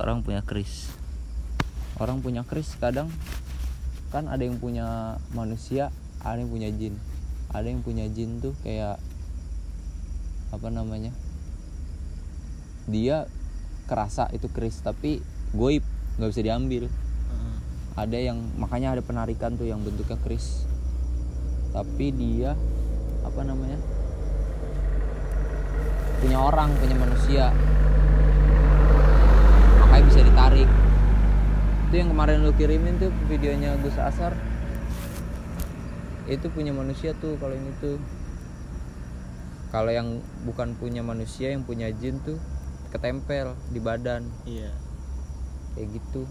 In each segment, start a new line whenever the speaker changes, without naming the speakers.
orang punya kris. Orang punya kris kadang kan ada yang punya manusia ada yang punya jin. Ada yang punya jin tuh kayak apa namanya dia kerasa itu kris tapi goib nggak bisa diambil.
Heeh.
ada yang makanya ada penarikan tuh yang bentuknya kris. Tapi dia apa namanya punya orang punya manusia bisa ditarik. Itu yang kemarin lu kirimin tuh videonya Gus Asar. Itu punya manusia tuh kalau yang itu kalau yang bukan punya manusia yang punya jin tuh ketempel di badan.
Iya.
Kayak gitu.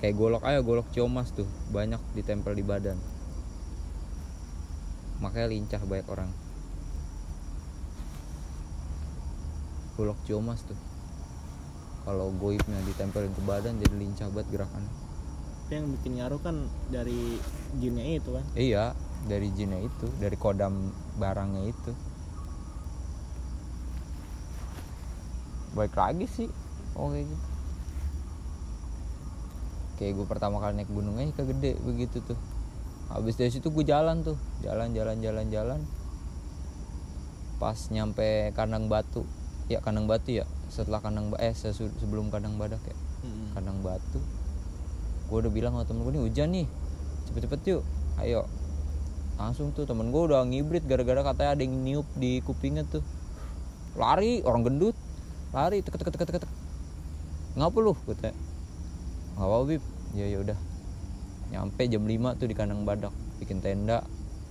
Kayak golok aja golok ciomas tuh banyak ditempel di badan. Makanya lincah banyak orang. Golok ciomas tuh kalau goibnya ditempelin ke badan jadi lincah banget gerakannya.
Yang bikin nyaru kan dari jinnya itu kan?
Iya dari jinnya itu dari kodam barangnya itu. Baik lagi sih oh kayak gitu. Kayak gue pertama kali naik gunungnya ke gede begitu tuh. Habis dari situ gue jalan tuh jalan jalan jalan jalan. Pas nyampe kandang batu ya kandang batu ya setelah kandang eh sesu- sebelum kandang badak ya.
Mm-mm.
kandang batu. Gue udah bilang sama temen gue nih hujan nih. Cepet-cepet yuk. Ayo. Langsung tuh temen gue udah ngibrit gara-gara katanya ada yang niup di kupingnya tuh. Lari orang gendut. Lari tek tek tek tek tek. Ngapa lu? gue tanya. Nggak apa bib. Ya ya udah. Nyampe jam 5 tuh di kandang badak. Bikin tenda.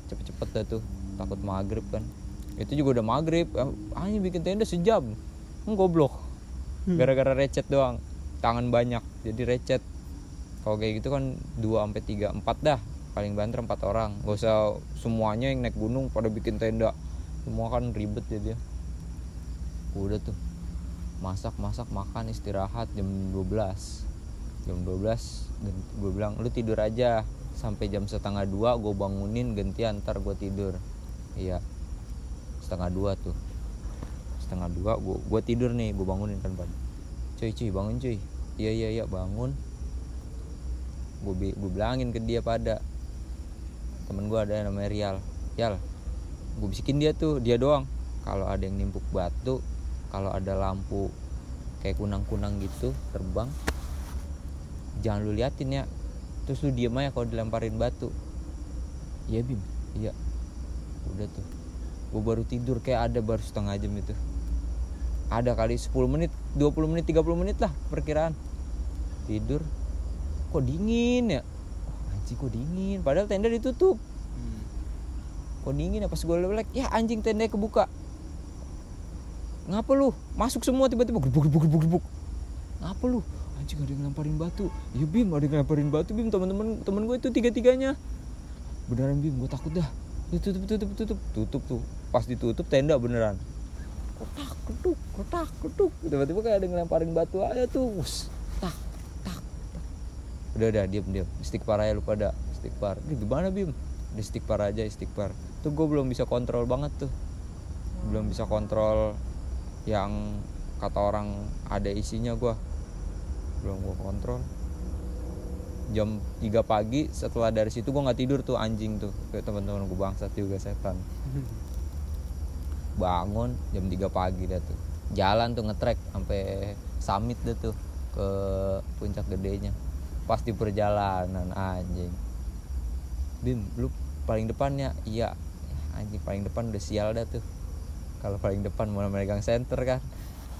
Cepet-cepet dah tuh. Takut maghrib kan. Itu juga udah maghrib. Ini bikin tenda sejam. Hmm, goblok. Gara-gara recet doang. Tangan banyak jadi recet. Kalau kayak gitu kan 2 sampai 3 4 dah. Paling banter 4 orang. Gak usah semuanya yang naik gunung pada bikin tenda. Semua kan ribet jadi. Udah tuh. Masak masak makan istirahat jam 12 jam 12 dan gue bilang lu tidur aja. Sampai jam setengah dua gue bangunin gantian ntar gue tidur. Iya. Setengah dua tuh setengah dua gue gue tidur nih gue bangunin kan pada cuy cuy bangun cuy. Iya iya iya bangun. Gue gue bilangin ke dia pada. Temen gue ada yang namanya Rial. Rial gue bisikin dia tuh dia doang. Kalau ada yang nimpuk batu kalau ada lampu kayak kunang-kunang gitu terbang jangan lu liatin ya. Terus lu diem aja kalau dilemparin batu. Iya bim. Iya. Udah tuh. Gue baru tidur kayak ada baru setengah jam itu ada kali 10 menit 20 menit 30 menit lah perkiraan. Tidur. Kok dingin ya? Oh, anjing kok dingin. Padahal tenda ditutup.
Hmm.
kok dingin ya? Pas gue lelek ya anjing tenda kebuka. Ngapa lu? Masuk semua tiba-tiba gerbuk gerbuk gerbuk gerbuk ngapa lu? Anjing ada yang lemparin batu. Ya bim ada yang lemparin batu bim. Teman-teman teman gue itu tiga-tiganya. Beneran bim gue takut dah. Ya, tutup tutup tutup. Tutup tuh. Pas ditutup tenda beneran kotak keduk kotak keduk. Tiba-tiba kayak ada yang lemparin batu aja tuh Wus, tak tak tak. Udah udah diam diam. Istighfar aja lu pada istighfar. Ini gimana bim? Di istighfar aja istighfar. Tuh gue belum bisa kontrol banget tuh. Belum bisa kontrol yang kata orang ada isinya gue belum gue kontrol. Jam 3 pagi setelah dari situ gue nggak tidur tuh anjing tuh. Kayak teman-teman gue bangsat juga setan bangun jam 3 pagi dah tuh. Jalan tuh ngetrek sampai summit dah tuh ke puncak gedenya. Pas di perjalanan anjing. Bim lu paling depannya iya. Anjing paling depan udah sial dah tuh. Kalau paling depan mau megang center kan.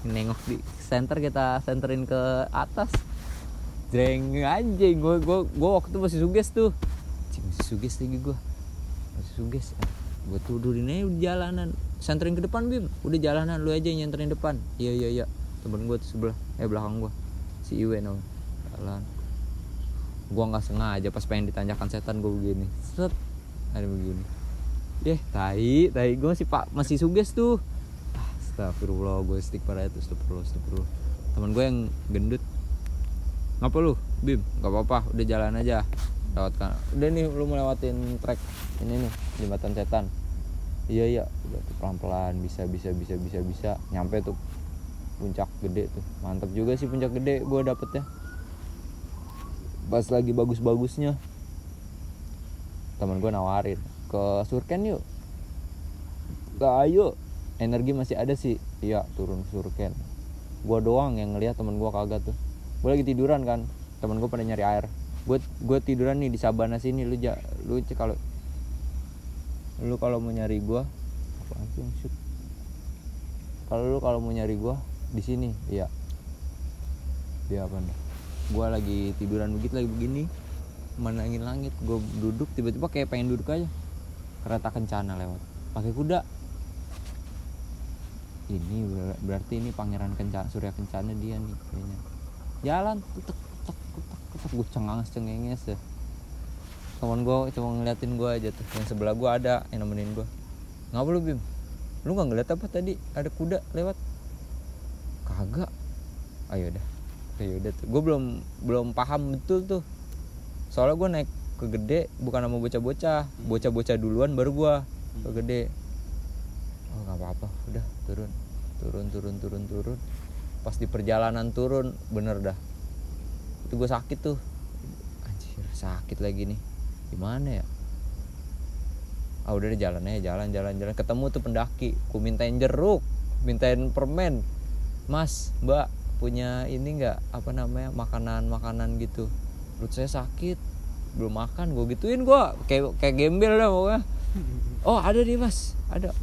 Nengok di center kita centerin ke atas. Jreng anjing. Gue gue gue waktu itu masih suges tuh. Masih suges lagi gue masih suges. Gue tidurin aja di jalanan centerin ke depan bim udah jalanan lu aja yang nyenterin depan iya iya iya temen gue sebelah eh belakang gue si Iwe namanya jalan gue nggak sengaja pas pengen ditanjakan setan gue begini set ada begini Yeh, tai, tai gue masih pak masih suges tuh. Ah, Astagfirullah, gue stick pada itu, astagfirullah, astagfirullah. Temen gue yang gendut. Ngapa lu, Bim? Gak apa-apa, udah jalan aja. Lewat kan. Udah nih, lu melewatin trek ini nih, jembatan setan. Iya iya, udah tuh pelan-pelan, bisa bisa bisa bisa bisa. Nyampe tuh puncak gede tuh. Mantap juga sih puncak gede gue dapetnya. Pas lagi bagus-bagusnya teman gue nawarin ke Surken yuk. Gak ayo. Energi masih ada sih. Iya turun Surken. Gue doang yang ngeliat teman gue kagak tuh. Gue lagi tiduran kan. Teman gue pada nyari air. Gue gue tiduran nih di Sabana sini. Lu ja, lu kalau lu kalau mau nyari sih yang shoot kalau lu kalau mau nyari gue di sini iya. Dia apa nih? Gue lagi tiduran begitu lagi begini menangin langit gue duduk tiba-tiba kayak pengen duduk aja. Kereta kencana lewat. Pakai kuda. Ini ber- berarti ini pangeran kencana surya kencana dia nih kayaknya. Jalan tutek tutek tutek gue cenganges cengenges ya teman gue cuma ngeliatin gue aja tuh. Yang sebelah gue ada yang nemenin gue ngapa lu bim? Lu nggak ngeliat apa tadi? Ada kuda lewat. Kagak. Ayo dah ayo udah tuh. Gue belum belum paham betul tuh. Soalnya gue naik ke gede bukan sama bocah-bocah. Bocah-bocah duluan baru gue ke gede. Oh nggak apa-apa. Udah turun. Turun turun turun turun. Pas di perjalanan turun bener dah. Itu gue sakit tuh. Anjir sakit lagi nih gimana ya? Ah udah deh jalan aja jalan jalan jalan. Ketemu tuh pendaki ku mintain jeruk mintain permen. Mas mbak punya ini nggak apa namanya makanan makanan gitu? Perut saya sakit belum makan gue gituin gue kayak kayak gembel dah pokoknya. Oh ada nih mas. Ada.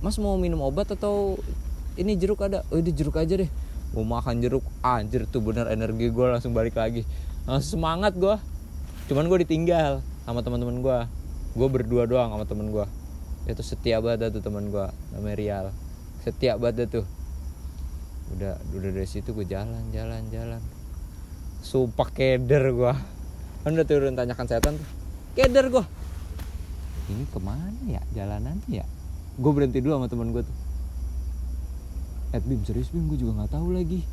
Mas mau minum obat atau ini jeruk ada? Oh ini jeruk aja deh. Mau makan jeruk anjir tuh bener energi gue langsung balik lagi. Langsung semangat gue cuman gue ditinggal sama teman-teman gue gue berdua doang sama temen gue itu setia banget tuh teman gue namanya Rial. Setia banget tuh. Udah udah dari situ gue jalan jalan jalan. Sumpah keder gue kan udah turun tanyakan setan tuh. Keder gue ini ke mana ya? Jalanannya ya? Gue berhenti dulu sama teman gue tuh. Eh bim serius bim? Gue juga nggak tahu lagi.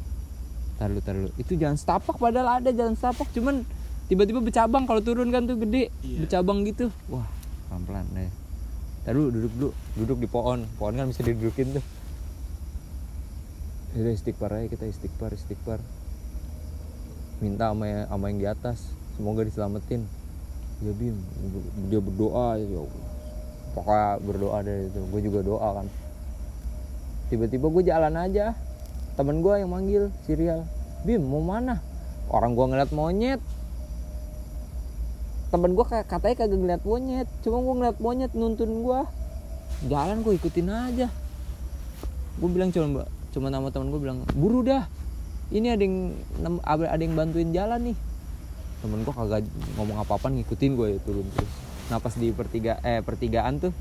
Taruh taruh itu jalan setapak padahal ada jalan setapak. Cuman tiba-tiba bercabang kalau turun kan tuh gede.
Iya.
bercabang gitu. Wah. Pelan pelan deh taruh duduk dulu. Duduk di pohon. Pohon kan bisa didudukin tuh. Udah istighfar aja kita istighfar istighfar. Minta sama yang, sama yang di atas. Semoga diselamatin. Ya bim dia berdoa. Ya pokoknya berdoa dari itu. Gue juga doa kan. Tiba-tiba gue jalan aja. Temen gue yang manggil serial bim mau mana? Orang gue ngeliat monyet temen gue katanya kagak ngeliat monyet. Cuma gue ngeliat monyet nuntun gue jalan gue ikutin aja. Gue bilang cuma mbak cuma nama temen gue bilang buru dah. Ini ada yang ada yang bantuin jalan nih. Temen gue kagak ngomong apa-apa ngikutin gue ya turun terus. Nah pas di pertiga eh pertigaan tuh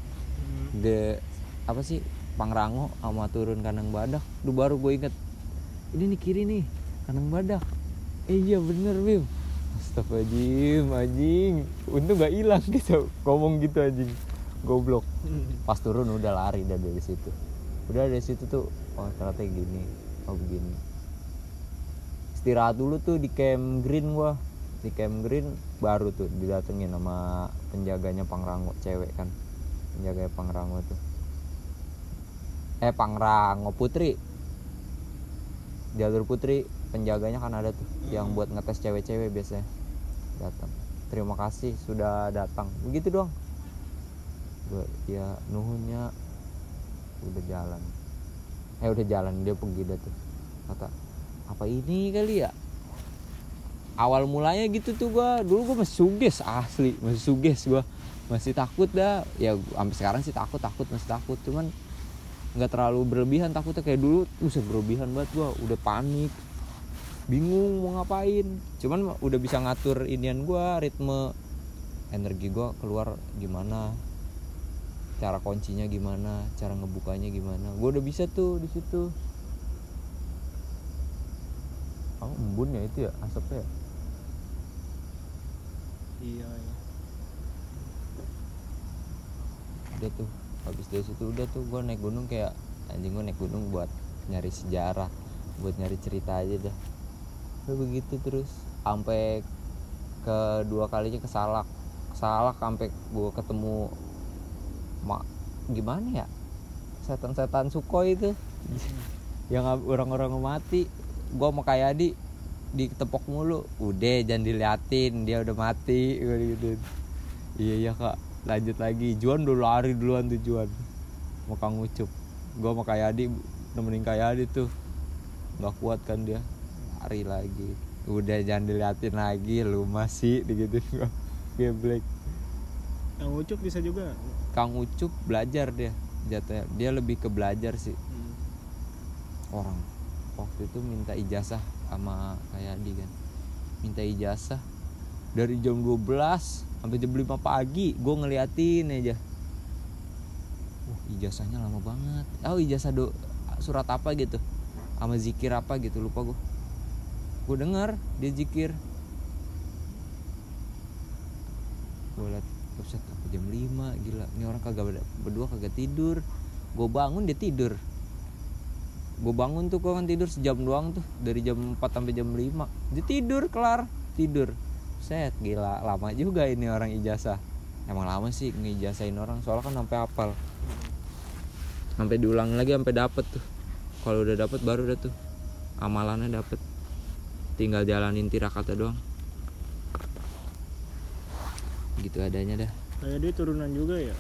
de apa sih Pangrango sama turun kandang badak. Duh baru gue inget ini nih kiri nih kandang badak. Eh, iya bener Bim Astagfirullahaladzim anjing. Untung gak hilang gitu. Ngomong gitu anjing. Goblok. Pas turun udah lari dah dari situ. Udah dari situ tuh oh ternyata gini. Oh begini. Istirahat dulu tuh di camp green gua. Di camp green baru tuh didatengin sama penjaganya Pangrango cewek kan. Penjaga Pangrango tuh. Eh Pangrango Putri. Jalur Putri penjaganya kan ada tuh yang buat ngetes cewek-cewek biasanya datang. Terima kasih sudah datang. Begitu doang. Gue ya nuhunnya udah jalan. Eh udah jalan dia pergi dah tuh. Kata apa ini kali ya? Awal mulanya gitu tuh gua. Dulu gua masih suges asli. Masih suges gua. Masih takut dah. Ya sampai sekarang sih takut takut masih takut. Cuman nggak terlalu berlebihan takutnya. Kayak dulu bisa berlebihan banget gua. Udah panik bingung mau ngapain. Cuman udah bisa ngatur inian gua ritme energi gua keluar gimana cara kuncinya gimana cara ngebukanya gimana. Gua udah bisa tuh di situ. Oh embun ya itu ya asapnya ya?
Iya iya.
Udah tuh habis dari situ udah tuh gue naik gunung kayak anjing gue naik gunung buat nyari sejarah buat nyari cerita aja dah begitu terus. Sampai kedua kalinya ke Salak Salak sampai gue ketemu mak gimana ya? Setan-setan Sukhoi itu. Yang ab- orang-orang mati. Gua sama kayak Adi ditepok mulu. Udah jangan diliatin. Dia udah mati. Gua gitu iya iya kak. Lanjut lagi. Juan udah lari duluan tuh Juan. Mau Kang Ucup. Gua sama kayak Adi nemenin kayak Adi tuh. Nggak kuat kan dia lari lagi. Udah jangan diliatin lagi lu masih digituin gua. Geblek.
Yang ucup bisa juga.
Kang Ucup belajar dia jatuhnya. Dia lebih ke belajar sih.
Hmm.
orang waktu itu minta ijazah sama kayak Adi kan. Minta ijazah. Dari jam 12 sampai jam 5 pagi gue ngeliatin aja. Wah ijazahnya lama banget. Oh ijazah do surat apa gitu? Sama zikir apa gitu lupa gue gue dengar dia zikir gue liat Buset, apa jam 5 gila. Ini orang kagak ber- berdua kagak tidur. Gue bangun dia tidur. Gue bangun tuh gue kan tidur sejam doang tuh dari jam 4 sampai jam 5 dia tidur kelar tidur. Set gila lama juga ini orang ijazah. Emang lama sih ngijazahin orang soalnya kan sampai hafal. Sampai diulang lagi sampai dapet tuh. Kalau udah dapet baru udah tuh amalannya dapet tinggal jalanin tirakatnya doang. Gitu adanya dah.
Kayak dia turunan juga ya?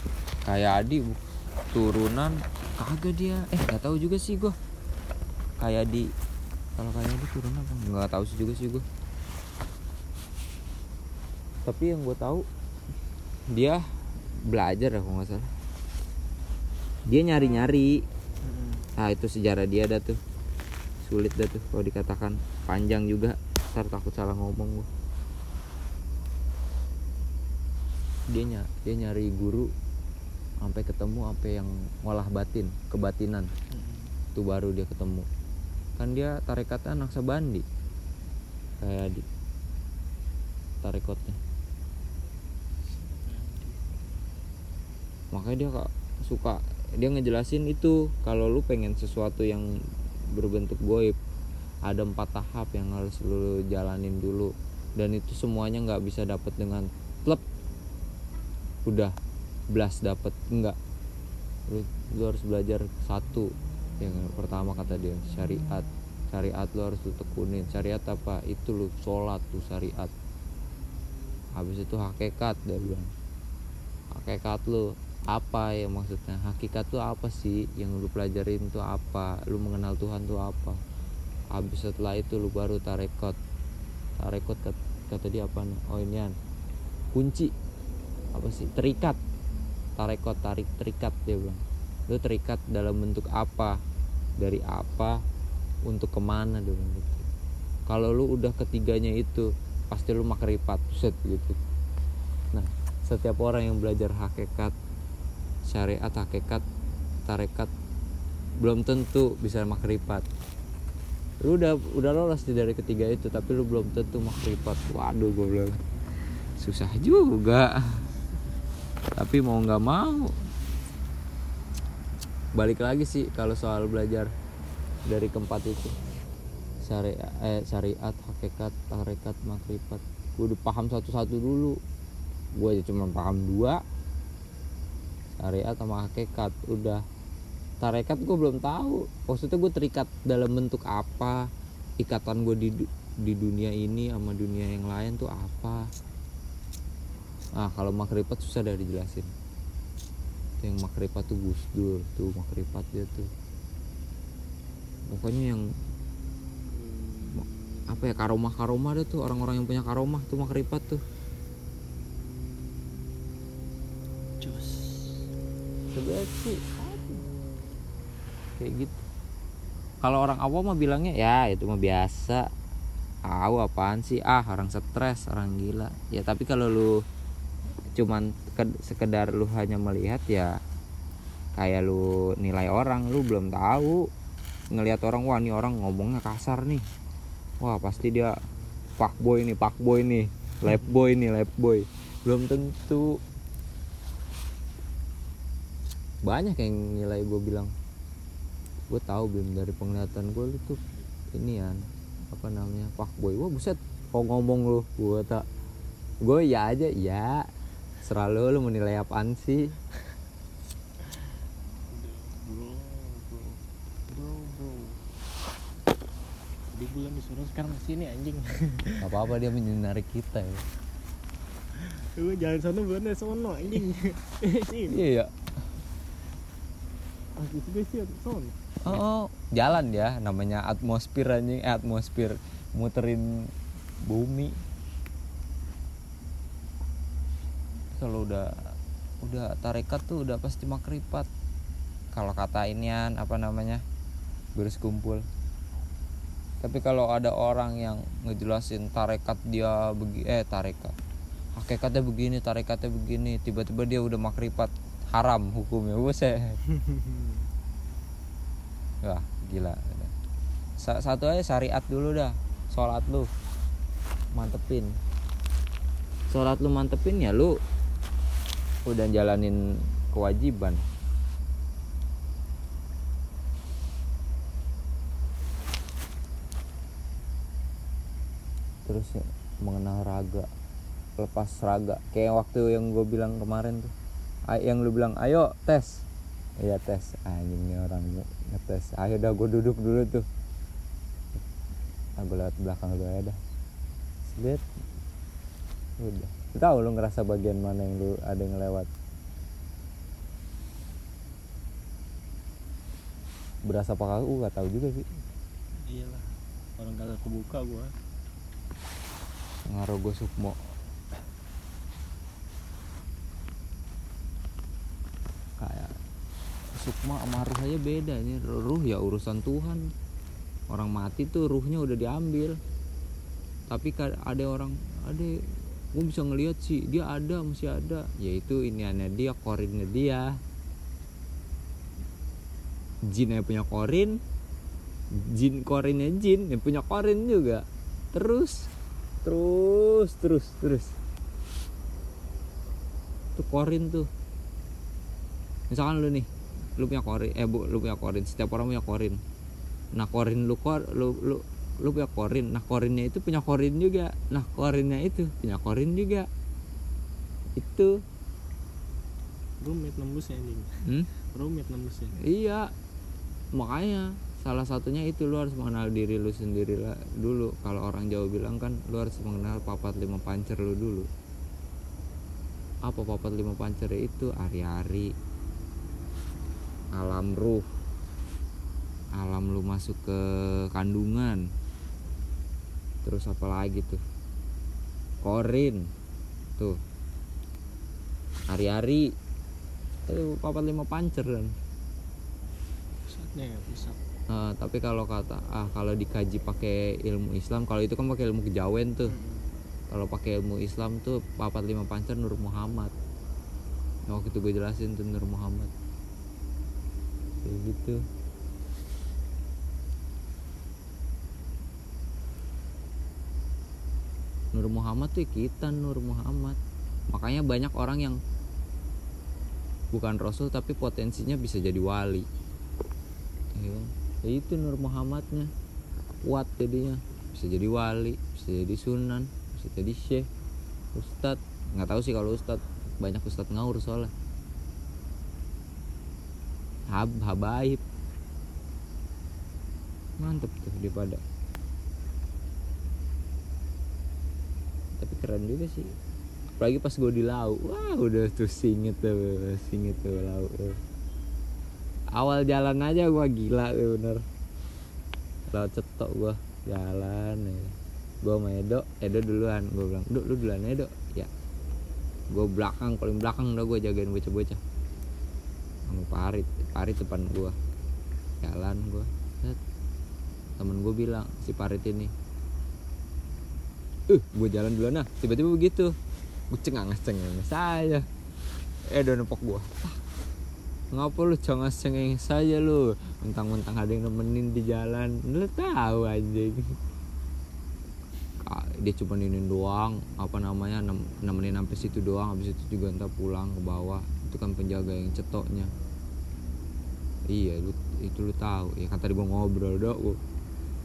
Kayak Adi bu- turunan? Kagak dia. Eh nggak tahu juga sih gua. Kayak di kalau kayak Adi turunan apa? Nggak tahu sih juga sih gua. Tapi yang gue tahu dia belajar ya kalau nggak salah. Dia nyari nyari
Mm-mm.
nah itu sejarah dia dah tuh. Sulit dah tuh kalau dikatakan panjang juga. Ntar takut salah ngomong gua. Dia ny- dia nyari guru sampai ketemu sampai yang ngolah batin kebatinan.
Mm-mm.
itu baru dia ketemu. Kan dia tarekatnya anak sabandi kayak di makanya dia kak suka dia ngejelasin itu kalau lu pengen sesuatu yang berbentuk goib ada empat tahap yang harus lu jalanin dulu. Dan itu semuanya nggak bisa dapat dengan klub. Udah belas dapat enggak lu, lu harus belajar satu. Yang pertama kata dia syariat. Syariat lu harus lu tekunin. Syariat apa? Itu lu sholat tuh syariat. Habis itu hakikat dia bilang. Hakikat lu apa? Ya maksudnya hakikat tuh apa sih? Yang lu pelajarin tuh apa? Lu mengenal Tuhan tuh apa habis setelah itu lu baru tarekot tarekot kata, kata dia apa nih? oh inian kunci. Apa sih? Terikat. Tarekot tarik terikat dia bilang. Lu terikat dalam bentuk apa? Dari apa untuk ke mana? Dia bilang gitu. Kalau lu udah ketiganya itu pasti lu makripat set gitu. Nah setiap orang yang belajar hakikat syariat hakikat tarekat belum tentu bisa makrifat lu udah udah lolos di dari ketiga itu tapi lu belum tentu makrifat waduh gue bilang susah juga. Tapi mau nggak mau. Balik lagi sih kalau soal belajar dari keempat itu. Syariat eh, syariat hakikat tarekat makrifat. Gue udah paham satu-satu dulu. Gue aja cuma paham dua. Syariat sama hakikat udah tarekat gue belum tahu. Maksudnya gue terikat dalam bentuk apa? Ikatan gue di di dunia ini sama dunia yang lain tuh apa? Nah kalau makrifat susah dari dijelasin. Tuh yang makrifat tuh Gus Dur tuh makrifat dia tuh. Pokoknya yang apa ya karomah karomah deh tuh orang-orang yang punya karomah tuh makrifat tuh. Sebenarnya sih kayak gitu. Kalau orang awam mah bilangnya ya itu mah biasa. Tahu apaan sih? Ah orang stres orang gila. Ya tapi kalau lu cuman ke- sekedar lu hanya melihat ya kayak lu nilai orang lu belum tahu. Ngelihat orang wah nih orang ngomongnya kasar nih. Wah pasti dia pak boy nih pak boy nih lab boy nih lab boy belum tentu. Banyak yang nilai gue bilang gue tahu bim dari penglihatan gue lu tuh ini ya apa namanya pak boy wah buset kok ngomong lu gue tak gue ya aja ya selalu lu menilai apaan sih
bro. bulan disuruh sekarang ke sini anjing
Gak apa-apa dia menyinari kita ya.
gue jalan sana bulan sono anjing sih
Iya. Oh, oh, jalan ya namanya atmosfer anjing, eh, atmosfer muterin bumi. Kalau udah udah tarekat tuh udah pasti makripat. Kalau kata inian apa namanya? Beres kumpul. Tapi kalau ada orang yang ngejelasin tarekat dia begi eh tarekat. Hakikatnya begini, tarekatnya begini, tiba-tiba dia udah makripat haram hukumnya. Buset. Wah gila. Sa- Satu aja syariat dulu dah. Sholat lu. Mantepin. Sholat lu mantepin ya lu Udah jalanin kewajiban. Terus ya, mengenal raga. Lepas raga. Kayak waktu yang gue bilang kemarin tuh Yang lu bilang ayo tes Iya tes anjing nih orang ngetes. Ayo dah gue duduk dulu tuh. Aku lewat belakang lu aja dah. Lihat. Udah. Tahu lu ngerasa bagian mana yang lu ada yang lewat. Berasa apa kagak? Gak tahu juga sih.
iyalah orang kagak kebuka gua
Ngaruh gue sukmo. Kayak sukma sama ruh aja beda nih. Ruh ya urusan Tuhan. Orang mati tuh ruhnya udah diambil. Tapi ada orang ada gue bisa ngelihat sih dia ada masih ada yaitu ini aneh dia korinnya dia jin yang punya korin jin korinnya jin yang punya korin juga terus terus terus terus tuh korin tuh misalkan lu nih lu punya korin eh bu lu punya korin. Setiap orang punya korin. Nah korin lu kor lu lu lu punya korin. Nah korinnya itu punya korin juga. Nah korinnya itu punya korin juga. Itu.
Rumit nembusnya anjing?
Hmm?
rumit nembusnya
iya. Makanya salah satunya itu lu harus mengenal diri lu sendiri lah dulu. Kalau orang Jawa bilang kan lu harus mengenal papat lima pancer lu dulu. Apa papat lima pancer itu? Ari-ari alam ruh. Alam lu masuk ke kandungan. Terus apa lagi tuh? Korin. Tuh. Hari-hari. Itu papat lima pancer kan?
Pusatnya ya pusat.
Eh, tapi kalau kata ah kalau dikaji pakai ilmu Islam kalau itu kan pakai ilmu kejawen tuh. Kalau pakai ilmu Islam tuh papat lima pancer Nur Muhammad. Nah, waktu itu gue jelasin tuh Nur Muhammad gitu. Nur Muhammad tuh kita Nur Muhammad. Makanya banyak orang yang bukan Rasul tapi potensinya bisa jadi wali. Ya, kan? Ya itu Nur Muhammadnya. Kuat jadinya. Bisa jadi wali bisa jadi sunan bisa jadi syekh ustad nggak tahu sih kalau ustad banyak ustad ngaur soalnya hab habaib. Mantep tuh di pada tapi keren juga sih. Apalagi pas gue di laut wah udah tuh singit tuh singit tuh laut awal jalan aja gua gila tuh bener. Laut cetok gua jalan ya. gua sama Edo Edo duluan. Gua bilang Duk lu duluan Edo ya. Gua belakang paling belakang udah gua jagain bocah-bocah. Sama Parit Parit depan gua. Jalan gua. Set. temen gua bilang si Parit ini uh gua jalan duluan nah tiba-tiba begitu. Gue cengangas cengangas saya Edo nepok gua. Ngapa lu jangan cengeng saja lu? Mentang-mentang ada yang nemenin di jalan. Lu tahu Ah, dia cuma ini doang. Apa namanya nem- nemenin sampai situ doang. Habis itu juga entar pulang ke bawah. Itu kan penjaga yang cetoknya iya lu itu lu tahu. Ya kan tadi gua ngobrol dok. Gua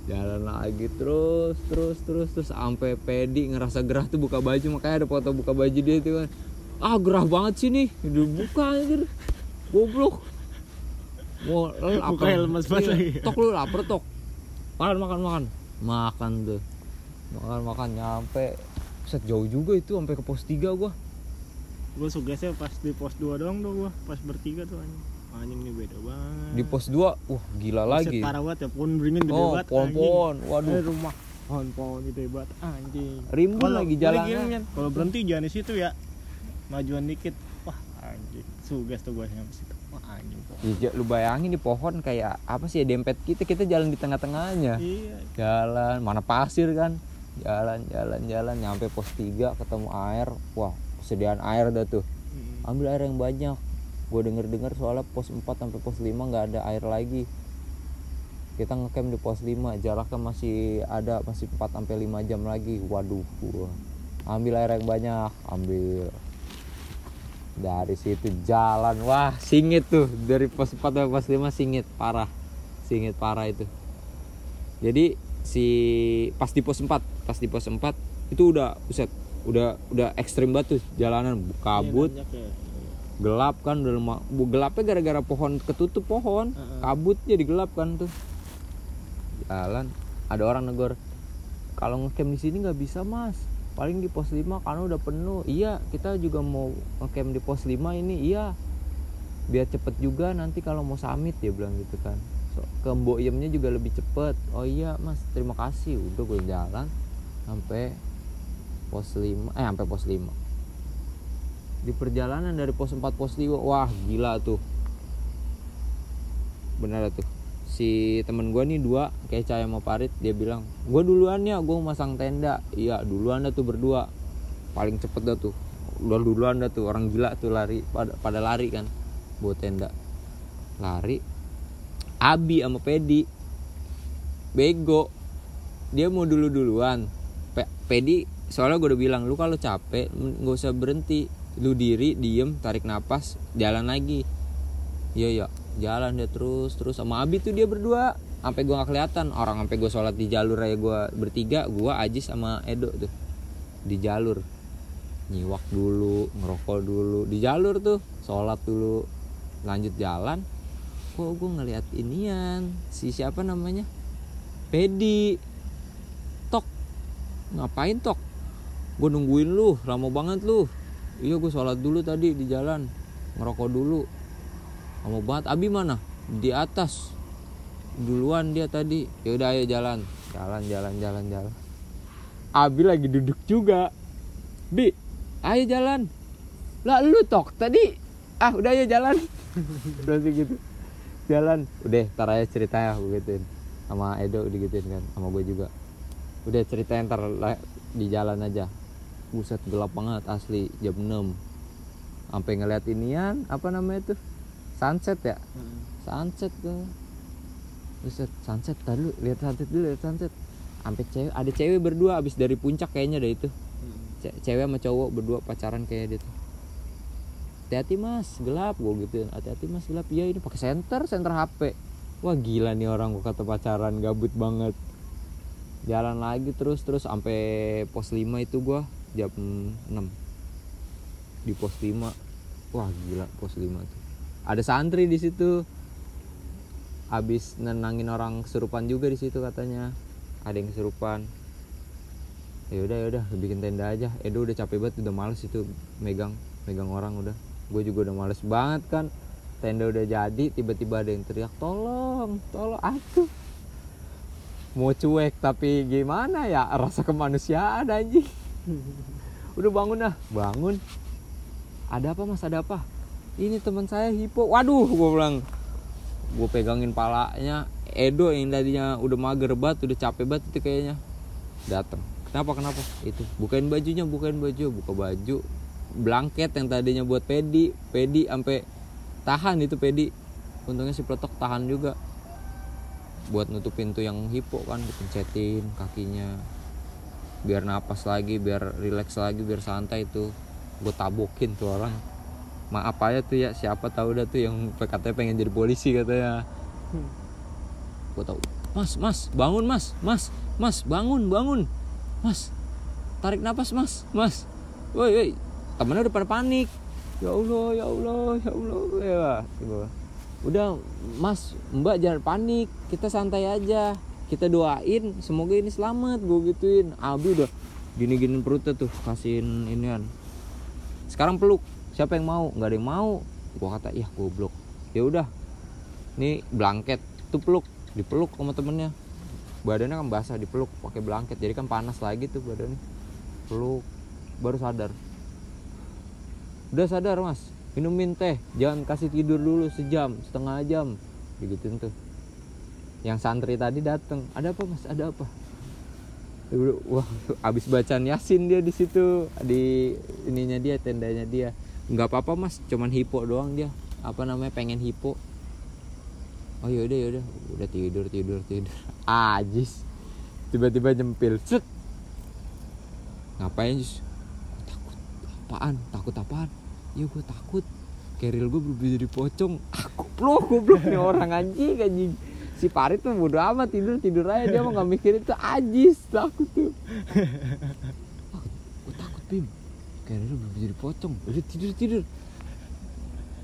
jalan lagi terus terus terus terus. Sampai pedi ngerasa gerah tuh buka baju. Makanya ada foto buka baju dia tuh kan. Ah gerah banget sih nih. Udah buka anjir. Goblok. Mau lapar.
Buka lemes banget
Iya.
lagi.
tok lu lapar tok. Makan makan makan. Makan tuh. Makan makan. Nyampe. Set jauh juga itu sampai ke pos 3 gua.
Gue sugesnya pas di pos 2 doang tuh gue pas bertiga tuh anjing anjing ini beda banget.
Di pos 2 wah gila
Buset,
lagi.
parah banget ya pohon beringin gede
oh
banget
pohon-pohon
anjing.
waduh.
Rumah. Pohon-pohon gede banget anjing.
Rimbun
Kalau-
lagi jalannya.
kalau berhenti jangan di situ ya. Majuan dikit. Wah anjing. Suges tuh gue nyampe situ. Wah anjing pohon.
Ya, lu bayangin di pohon kayak apa sih ya dempet kita kita jalan di tengah-tengahnya.
Iya.
Jalan mana pasir kan. Jalan jalan jalan. Nyampe pos 3 ketemu air. Wah persediaan air dah tuh. Ambil air yang banyak gue denger dengar soalnya pos 4 sampai pos 5 nggak ada air lagi. Kita ngecamp di pos 5 jaraknya masih ada masih 4 sampai 5 jam lagi. Waduh gua ambil air yang banyak ambil. Dari situ jalan wah singit tuh. Dari pos 4 sampai pos 5 singit parah. Singit parah itu. Jadi si pas di pos 4 pas di pos 4 itu udah buset udah udah ekstrim banget tuh jalanan. Kabut.
Iya, banyak ya.
Gelap kan udah lama. Bu gelapnya gara-gara pohon ketutup pohon.
Heeh.
kabut jadi gelap kan tuh. Jalan. Ada orang negor kalau ngecamp di sini nggak bisa mas. Paling di pos 5 karena udah penuh. Iya kita juga mau ngecamp di pos 5 ini. Iya. Biar cepet juga nanti kalau mau summit dia bilang gitu kan. So, ke Mbok Iyemnya juga lebih cepet. Oh iya mas terima kasih. Udah gue jalan sampai pos 5 eh sampai pos 5 di perjalanan dari pos 4 pos 5 wah gila tuh. Bener tuh. Si temen gue nih dua kayak Cahaya sama Parit dia bilang gue duluan ya gue masang tenda. Iya duluan dah tuh berdua. Paling cepet dah tuh. Udah duluan dah tuh orang gila tuh lari pada, pada lari kan buat tenda. Lari Abi sama Pedi. Bego. Dia mau dulu duluan. Pe- Pedi soalnya gue udah bilang lu kalau capek nggak usah berhenti lu diri diem tarik napas jalan lagi. Iya iya jalan dia terus terus. Sama Abi tuh dia berdua. Sampai gua nggak kelihatan. Orang sampai gue sholat di jalur aja gua bertiga gua Ajis sama Edo tuh. Di jalur. Nyiwak dulu ngerokok dulu. Di jalur tuh sholat dulu. Lanjut jalan. Kok gue ngeliat inian? Si siapa namanya? Pedi. Tok. Ngapain tok? Gue nungguin lu lama banget lu iya gue sholat dulu tadi di jalan. Ngerokok dulu. Lama banget Abi mana? Di atas. Duluan dia tadi. Ya udah ayo jalan. Jalan jalan jalan jalan. Abi lagi duduk juga. Bi ayo jalan. Lah lu tok tadi. Ah udah ayo jalan. Berarti gitu. Jalan. Udah tar aja ceritanya gue gituin. Sama Edo digituin kan. Sama gue juga. Udah ceritain ntar di jalan aja buset gelap banget asli jam 6 sampai ngeliat inian apa namanya tuh sunset ya? Sunset tuh. Buset sunset tadi lihat sunset dulu lihat sunset. Sampai cewek ada cewek berdua abis dari puncak kayaknya deh itu. Ce- cewek sama cowok berdua pacaran kayak gitu hati-hati mas gelap gue gitu hati-hati mas gelap. Iya ini pakai senter senter HP wah gila nih orang gue kata pacaran gabut banget. Jalan lagi terus terus sampai pos 5 itu gua jam 6 di pos 5 wah gila pos 5 tuh. Ada santri di situ. Habis nenangin orang kesurupan juga di situ katanya. Ada yang kesurupan. Ya udah ya udah bikin tenda aja. Edo udah capek banget udah males itu megang megang orang udah. Gue juga udah males banget kan. Tenda udah jadi tiba-tiba ada yang teriak tolong tolong aku mau cuek tapi gimana ya? Rasa kemanusiaan anjing udah bangun dah. Bangun. Ada apa mas? Ada apa? Ini teman saya hipo. Waduh gue bilang. Gue pegangin palanya. Edo yang tadinya udah mager banget udah capek banget itu kayaknya. Datang kenapa kenapa? Itu. Bukain bajunya bukain baju. Buka baju. Blanket yang tadinya buat pedi. Pedi sampai tahan itu pedi. Untungnya si peletok tahan juga. Buat nutup pintu yang hipo kan dipencetin kakinya biar napas lagi biar rileks lagi biar santai tuh. Gue tabokin tuh orang. Maaf aja tuh ya siapa tahu dah tuh yang katanya pengen jadi polisi katanya. Gue tahu mas mas bangun mas mas mas bangun bangun mas tarik napas mas mas. Woi woi temennya udah pada panik. Ya allah ya allah ya allah. Ya udah mas mbak jangan panik kita santai aja kita doain semoga ini selamat gue gituin. Abi udah gini gini perutnya tuh kasihin inian. Sekarang peluk siapa yang mau? Nggak ada yang mau. Gue kata iya goblok. Ya udah ini blanket. Tuh peluk dipeluk sama temennya. Badannya kan basah dipeluk pakai blanket. Jadi kan panas lagi tuh badannya. Peluk baru sadar. Udah sadar mas. Minumin teh jangan kasih tidur dulu sejam setengah jam. Digituin tuh yang santri tadi datang ada apa mas? Ada apa? Wah abis bacaan yasin dia di situ. Di ininya dia tendanya dia. Nggak apa-apa mas. Cuman hipo doang dia. Apa namanya? Pengen hipo. Oh yaudah yaudah. Udah tidur tidur tidur. Ajis. Tiba-tiba nyempil. Set! Ngapain Jus? takut apaan? Takut apaan? Ya gue takut. Keril gue berubah jadi pocong. Aku goblok goblok nih orang anjing anjing si Parit tuh bodo amat tidur tidur aja dia mah nggak mikir itu ajis takut tuh. Gue takut bim. Keril lu berubah jadi pocong udah tidur tidur.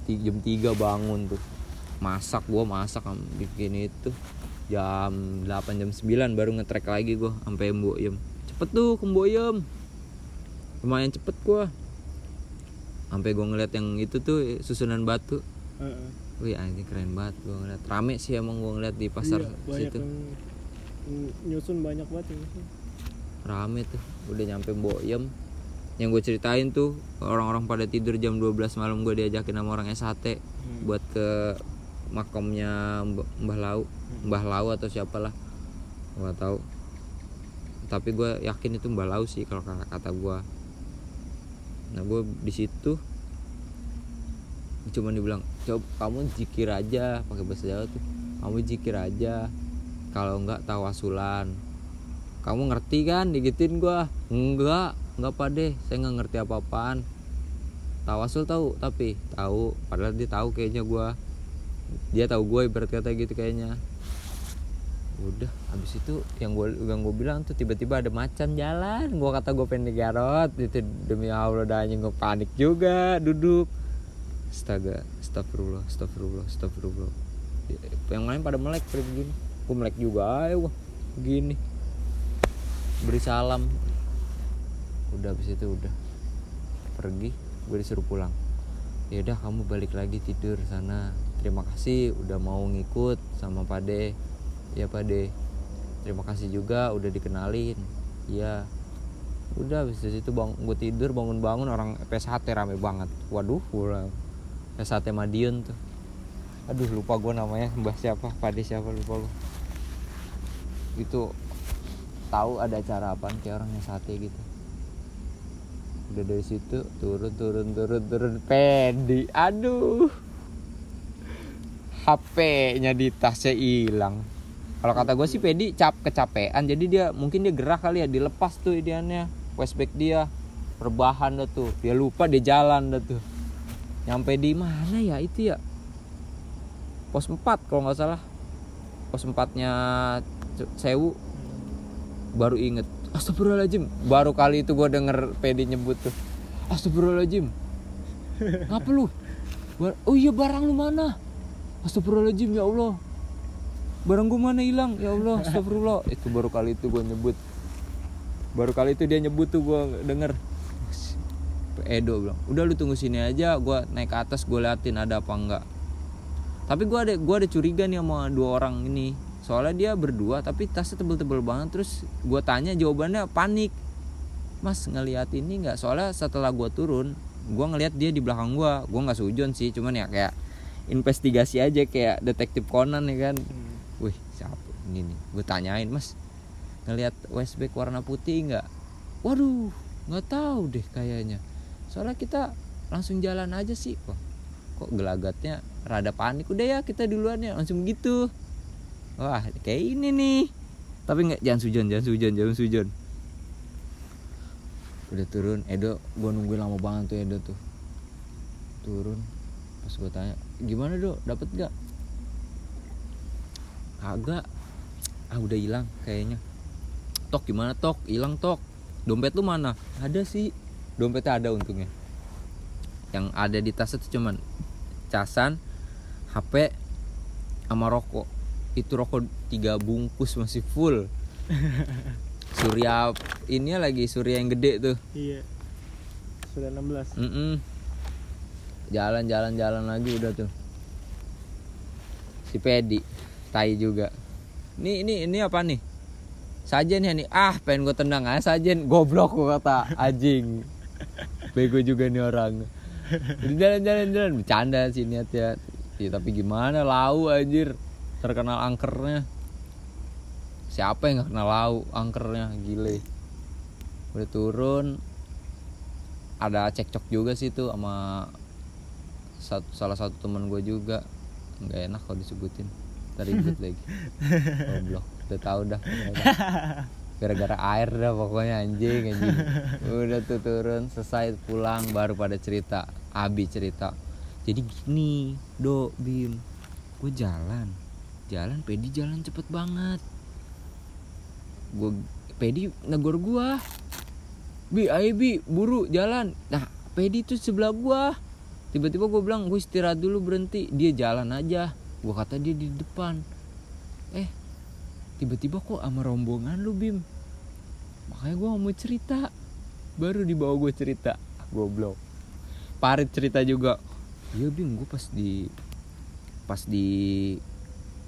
Ti- jam 3 bangun tuh. Masak gua masak bikin itu. Jam 8 jam 9 baru ngetrek lagi gua sampai Mboyem cepet tuh ke Mboyem lumayan cepet gua. Sampai gua ngeliat yang itu tuh susunan batu. Wih anjing keren banget gua ngeliat. Rame sih emang gua ngeliat di pasar
Iya, banyak
situ.
yang nyusun banyak banget yang nyusun.
rame tuh udah nyampe Mboyem yang gue ceritain tuh orang-orang pada tidur jam 12 malam gue diajakin sama orang SHT
Hmm.
buat ke makamnya Mb- Mbah Lau Mbah Lau atau siapalah. Nggak tahu. Tapi gue yakin itu Mbah Lau sih kalau kata, kata gue nah gue di situ cuma dibilang coba kamu jikir aja pakai bahasa Jawa tuh. Kamu jikir aja. Kalau enggak tawasulan kamu ngerti kan? Digituin gua. Enggak enggak pade saya nggak ngerti apa-apaan. Tawasul tahu tapi tahu. Padahal dia tahu kayaknya gua. Dia tahu gue ibarat kata gitu kayaknya. Udah habis itu yang gue yang gue bilang tuh tiba-tiba ada macan jalan. Gua kata gue pengen digarot. Itu demi allah anjing gue panik juga duduk astaga astagfirullah astagfirullah astagfirullah. Yang lain pada melek kayak begini gue melek juga ayo begini beri salam. Udah habis itu udah. Pergi gue disuruh pulang. Ya udah kamu balik lagi tidur sana. Terima kasih udah mau ngikut sama Pade. Ya Pade. Terima kasih juga udah dikenalin. Iya udah habis situ bang gue tidur bangun-bangun orang PSHT rame banget. Waduh pulang PSHT Madiun tuh. Aduh lupa gue namanya. Mbah siapa? Pade siapa? Lupa gue itu tahu ada acara apaan kayak orang yang sate gitu? Udah dari situ turun turun turun turun. Pedi aduh. HP-nya di tasnya hilang. Kalau kata gue sih pedi cap kecapean. Jadi dia mungkin dia gerah kali ya. Dilepas tuh ideannya. Westback dia. Rebahan dah tuh. Dia lupa dia jalan dah tuh nyampe di mana ya itu ya? Pos 4 kalau nggak salah. Pos 4 nya Sewu. Baru inget. Astagfirullahaladzim. Baru kali itu gue denger PD nyebut tuh. Astagfirullahaladzim. Ngapa lu? Bar- oh iya barang lu mana? Astagfirullahaladzim ya Allah. Barang gue mana hilang? Ya Allah Astagfirullah. Itu baru kali itu gue nyebut. Baru kali itu dia nyebut tuh gue denger Edo bilang udah lu tunggu sini aja gue naik ke atas gue liatin ada apa enggak. Tapi gue ada gua ada curiga nih sama dua orang ini. Soalnya dia berdua tapi tasnya tebel-tebel banget. Terus gue tanya jawabannya panik. Mas ngelihat ini nggak soalnya setelah gue turun gue ngelihat dia di belakang gue gue nggak sujon sih cuman ya kayak investigasi aja kayak detektif Conan ya kan. Wih siapa ini nih? Gue tanyain mas ngelihat Westback warna putih nggak waduh nggak tahu deh kayaknya soalnya kita langsung jalan aja sih. Wah kok gelagatnya rada panik. Udah ya kita duluan ya. Langsung gitu. Wah kayak ini nih. Tapi nggak jangan sujon jangan sujon jangan sujon udah turun. Edo gue nungguin lama banget tuh Edo tuh. Turun. Pas gue tanya gimana do dapat gak agak ah udah hilang kayaknya. Tok gimana tok? Hilang tok. Dompet lu mana? Ada sih dompetnya ada untungnya. Yang ada di tas itu cuman casan HP sama rokok. Itu rokok tiga bungkus masih full. Surya ini lagi surya yang gede tuh.
Iya. Sudah 16
Mm-mm. jalan jalan jalan lagi udah tuh. Si pedi tai juga. Ini ini ini apa nih? Sajen ya nih? Ah pengen gue tendang aja sajen. Goblok gue kata. Anjing bego juga nih orang. Udah jalan. Bercanda sih niat ya ya tapi gimana? Lau anjir. Terkenal angkernya. Siapa yang gak kenal lau angkernya? Gile. Udah turun. Ada cekcok juga sih tuh sama satu, salah satu teman gue juga. Nggak enak kalau disebutin. Ntar ribut lagi. Goblok. Udah tahu dah. gara-gara air dah pokoknya anjing anjing. Udah tuh turun selesai pulang baru pada cerita abi cerita. Jadi gini do bim gue jalan. Jalan pedi jalan cepet banget. Gue pedi negor gua. Bi ayo bi buru jalan. Nah pedi tuh sebelah gua. Tiba-tiba gue bilang gue istirahat dulu berhenti. Dia jalan aja. Gua kata dia di depan. Eh tiba-tiba kok sama rombongan lu bim? Makanya nggak mau cerita. Baru dibawa gue cerita. Goblok. Parit cerita juga. Iya bim gue pas di pas di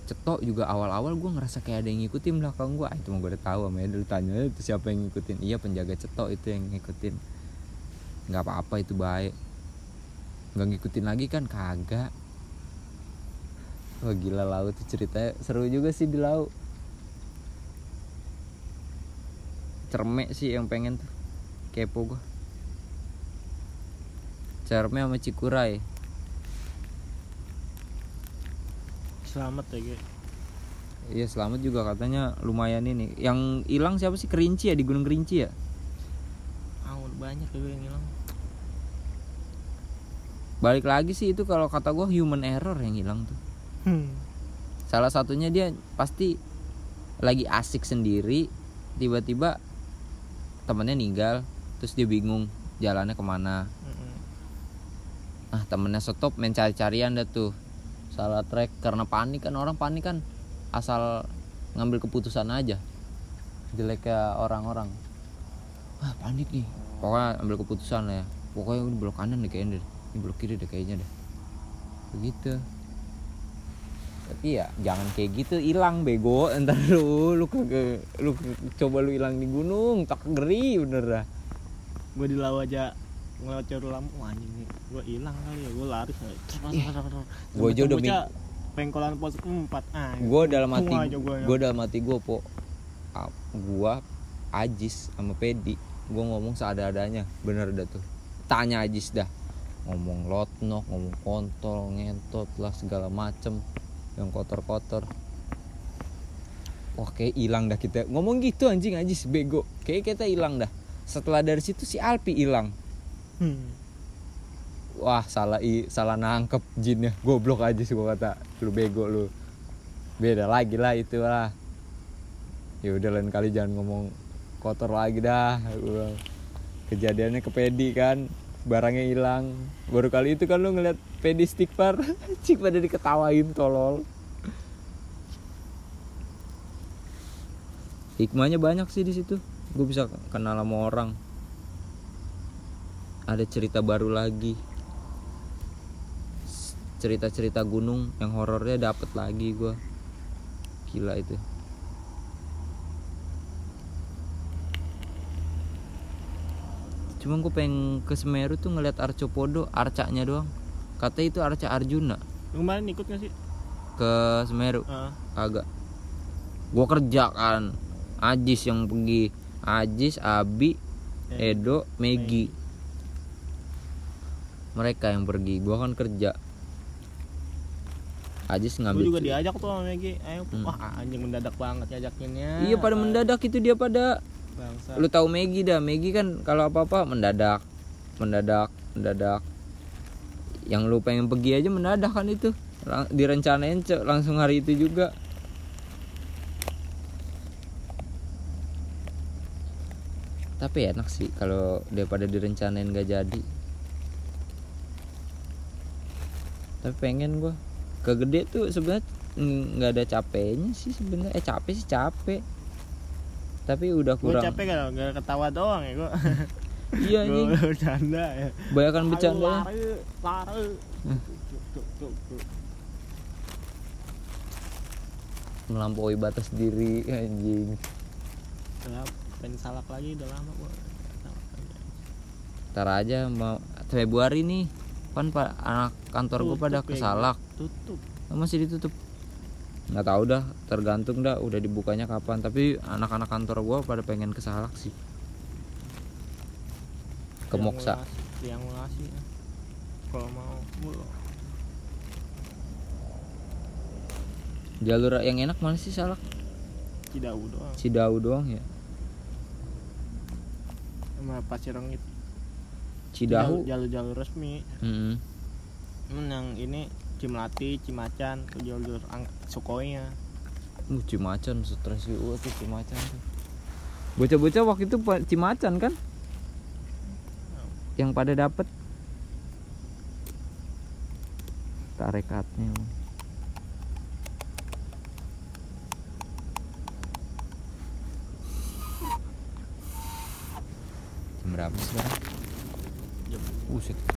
cetok juga awal-awal gue ngerasa kayak ada yang ngikutin belakang gue ah, itu mah gue udah tahu sama dulu tanya itu siapa yang ngikutin? Iya penjaga cetok itu yang ngikutin. Nggak apa-apa itu baik. Nggak ngikutin lagi kan? Kagak. Wah gila laut tuh ceritanya seru juga sih di laut cermek sih yang pengen tuh kepo gue cermek sama cikurai
selamat ya gue
Iya selamat juga katanya lumayan ini. Yang hilang siapa sih Kerinci ya di Gunung Kerinci ya?
ah banyak ya gue yang hilang
Balik lagi sih itu kalau kata gua human error yang hilang tuh.
hmm.
Salah satunya dia pasti lagi asik sendiri, tiba-tiba temennya ninggal, terus dia bingung jalannya ke
mana.
Nah temennya stop main cari-carian dah tuh. Salah track karena panik kan orang panik kan asal ngambil keputusan aja. Jeleknya orang-orang. Wah panik nih. Pokoknya ambil keputusan lah ya. Pokoknya ini belok kanan deh kayaknya deh. Ini belok kiri deh kayaknya deh. Begitu. Tapi ya jangan kayak gitu hilang bego. Entar lu lu kagak lu coba lu hilang di gunung tak geri bener dah.
gue di laut aja ngeliat jalur lampu. Anjing nih. Gue hilang kali ya gue lari
Gua aja udah
pengkolan pos 4 ah
gue dalam hati
ya.
gue dalam hati gue po. A- gua Ajis sama Pedi. Gue ngomong seada-adanya bener dah tuh. Tanya Ajis dah. Ngomong lotnok ngomong kontol ngentot lah segala macem yang kotor-kotor. Wah kayak hilang dah kita. Ngomong gitu anjing Ajis bego. Kayak kita hilang dah. Setelah dari situ si Alpi hilang.
Hmm.
wah salah i salah nangkep jinnya. Goblok aja sih gua kata. Lu bego lu. Beda lagi lah itu lah. Ya udah lain kali jangan ngomong kotor lagi dah kejadiannya ke pedi kan barangnya hilang. Baru kali itu kan lu ngeliat pedi stickbar cik pada diketawain tolol. Hikmahnya banyak sih di situ. Gue bisa kenal sama orang. Ada cerita baru lagi. Cerita-cerita gunung yang horornya dapet lagi gua. Gila itu cuma gue pengen ke Semeru tuh ngeliat Arcopodo arcanya doang. Katanya itu arca Arjuna.
Lu kemarin ikut gak sih?
Ke Semeru?
Ah,
agak gua kerja kan. Ajis yang pergi. Ajis Abi
Eh,
Edo Megi. Mereka yang pergi. Gua kan kerja. Ajis
gue
ngambil
juga diajak tuh sama Megi. Ayo.
Hmm.
wah anjing mendadak banget ngajakinnya
iya pada mendadak itu dia pada
bangsa
lu tahu Megi dah. Megi kan kalau apa apa mendadak. Mendadak mendadak. Yang lu pengen pergi aja mendadak kan itu. Lang- direncanain Cok. langsung hari itu juga. Tapi enak sih kalau daripada direncanain gak jadi. Tapi pengen gua. Ke gede tuh sebenarnya nggak ada capeknya sih sebenarnya. Eh capek sih capek tapi udah
gue
kurang.
capek kan gak ketawa doang ya gue
iya
gue
anjing.
bercanda ya.
Banyakan bercanda.
lari lari.
Hmm. Melampaui batas diri anjing.
Udah pengen salak lagi udah lama gue
ntar aja mau Februari nih. Kan pak anak kantor gue pada
ya,
kesalak.
Tutup.
Masih ditutup nggak tahu dah tergantung dah udah dibukanya kapan. Tapi anak-anak kantor gue pada pengen kesalak sih. Ke Moksa.
yang ngasih ya. kalau mau gua
jalur yang enak mana sih salak
Cidahu doang.
Cidahu doang ya?
Sama Pasir Rengit.
Cidahu?
Jalur jalur resmi.
Mm-mm.
Cuman yang ini Cimlati, Cimacan, tuh jalur ang- Sukoinya.
Uh, Cimacan stres juga tuh Cimacan tuh. Bocah-bocah waktu itu Cimacan kan? Yang pada dapet tarekatnya. Jam berapa sekarang?
Jam
Buset,